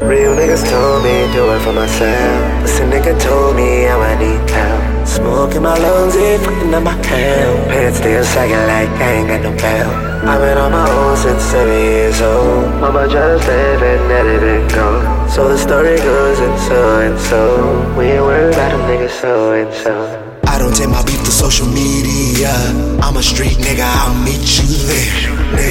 Real niggas told me do it for myself. This nigga told me how I need help. Smoke in my lungs, it fucking up my count. Pants still sagging like I ain't got no belt. I've been on my own since seven years old. Mama just living, let it been go. So the story goes and so and so. We ain't worried about them niggas so and so. I don't take my beef to social media. I'm a street nigga, I'll meet you there.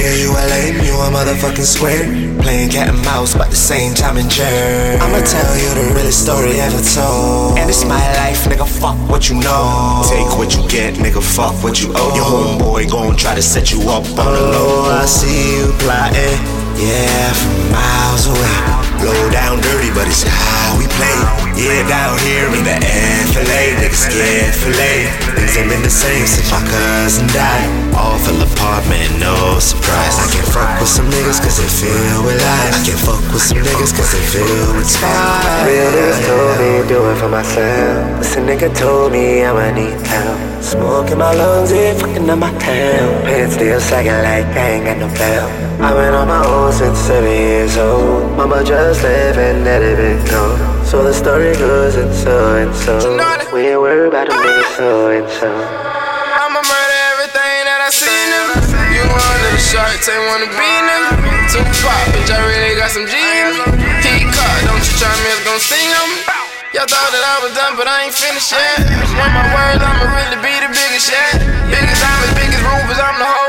Nigga, you a lame, you a motherfucking square. Playing cat and mouse, but the same time and jerk. I'ma tell you the realest story ever told. And it's my life, nigga, fuck what you know. Take what you get, nigga, fuck what you owe. Your homeboy gon' try to set you up on the low. Oh, I see you plotting, yeah, from miles away. Low down dirty, but it's how we play. Yeah, down here in the FLA, niggas scared fillet. Ain't been the same since my cousin died. Awful apartment, no surprise. I can't fuck with some niggas cause they feel with life. I can't fuck with some niggas cause they feel with spice. Real niggas told me do it for myself. But some nigga told me I'ma need help. Smoke in my lungs, it fucking up my town. Pants still sagging like I ain't got no belt. I've been on my own since seven years old. Mama just living, let it been go. So the story goes and so and so. We ain't worried about them niggas so and so. I'ma murder everything that I see, nigga. You want little shorts, ain't wanna be, nigga. Tupac, bitch, I really got some G in me. Don't you try me, it's gon' sting me. Y'all thought that I was done, but I ain't finished yet. Want my words, I'ma really be the biggest yet. Biggest diamonds, biggest roofers, I'm the whole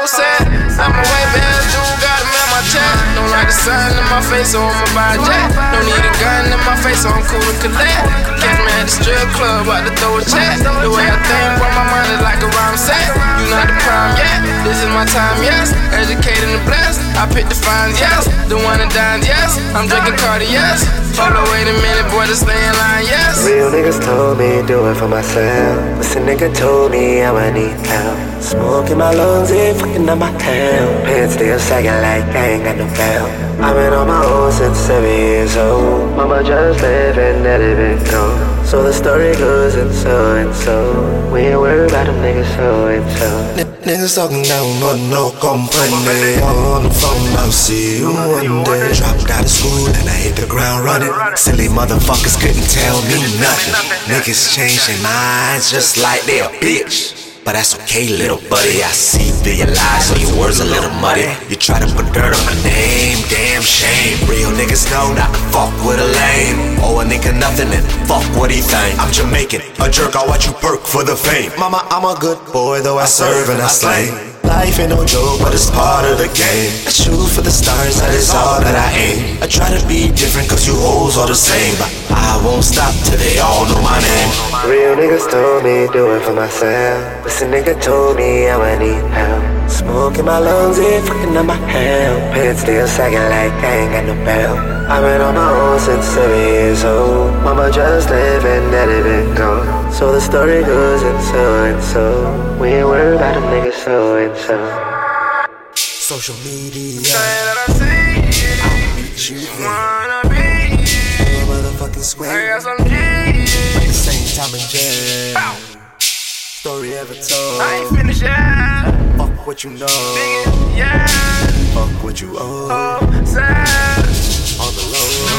sun in my face, so I'ma buy a jet. Don't need a gun in my face, so I'm cool to collect. Catch me at the strip club, about to throw a check. The way I think, boy, my mind is like a rhyme set. You not the prime yet, this is my time, yes. Educated and blessed, I pick the fines, yes. The one that dines, yes. I'm drinking Cardi, yes. Hold on, wait a minute, boy, to stay in line, yes. Real niggas told me do it for myself. This some nigga told me how I'ma need help. Smoke in my lungs, it fucking up my town. Pants still sagging like I ain't got no belt. I've been on my own since seven years old. Mama just living, let it been go. So the story goes and so and so. We ain't worried about them niggas so and so. N- Niggas talking down, but no company. On the phone, I'll see you one day. Dropped out of school and I hit the ground running. Silly motherfuckers couldn't tell me nothing. Niggas their minds just like they a bitch. But that's okay, little buddy. I see through your lies, so your words a little muddy. You try to put dirt on my name, damn shame. Real niggas know not to fuck with a lame. Oh, a nigga nothing and fuck what he think. I'm Jamaican, a jerk, I watch you perk for the fame. Mama, I'm a good boy, though I serve and I slay. Life ain't no joke, but it's part of the game. I shoot for the stars, that is all that I aim. I try to be different, cause you hoes are the same. But I won't stop till they all know my name. Real niggas told me do it for myself. But some nigga told me I'ma need help. Smoke in my lungs, it fucking up my hell. Pants still sagging like I ain't got no belt. I've been on my own since seven years old. Mama just living, been go. So the story goes and so and so. We were worried about them niggas so and so. Social media, that I see, meet you there. wanna be. Motherfucking I square. got some G. The same time and jail. Story ever told. I ain't finished yet. Fuck what you know. Yeah, Fuck what you owe. oh, sad. On the low.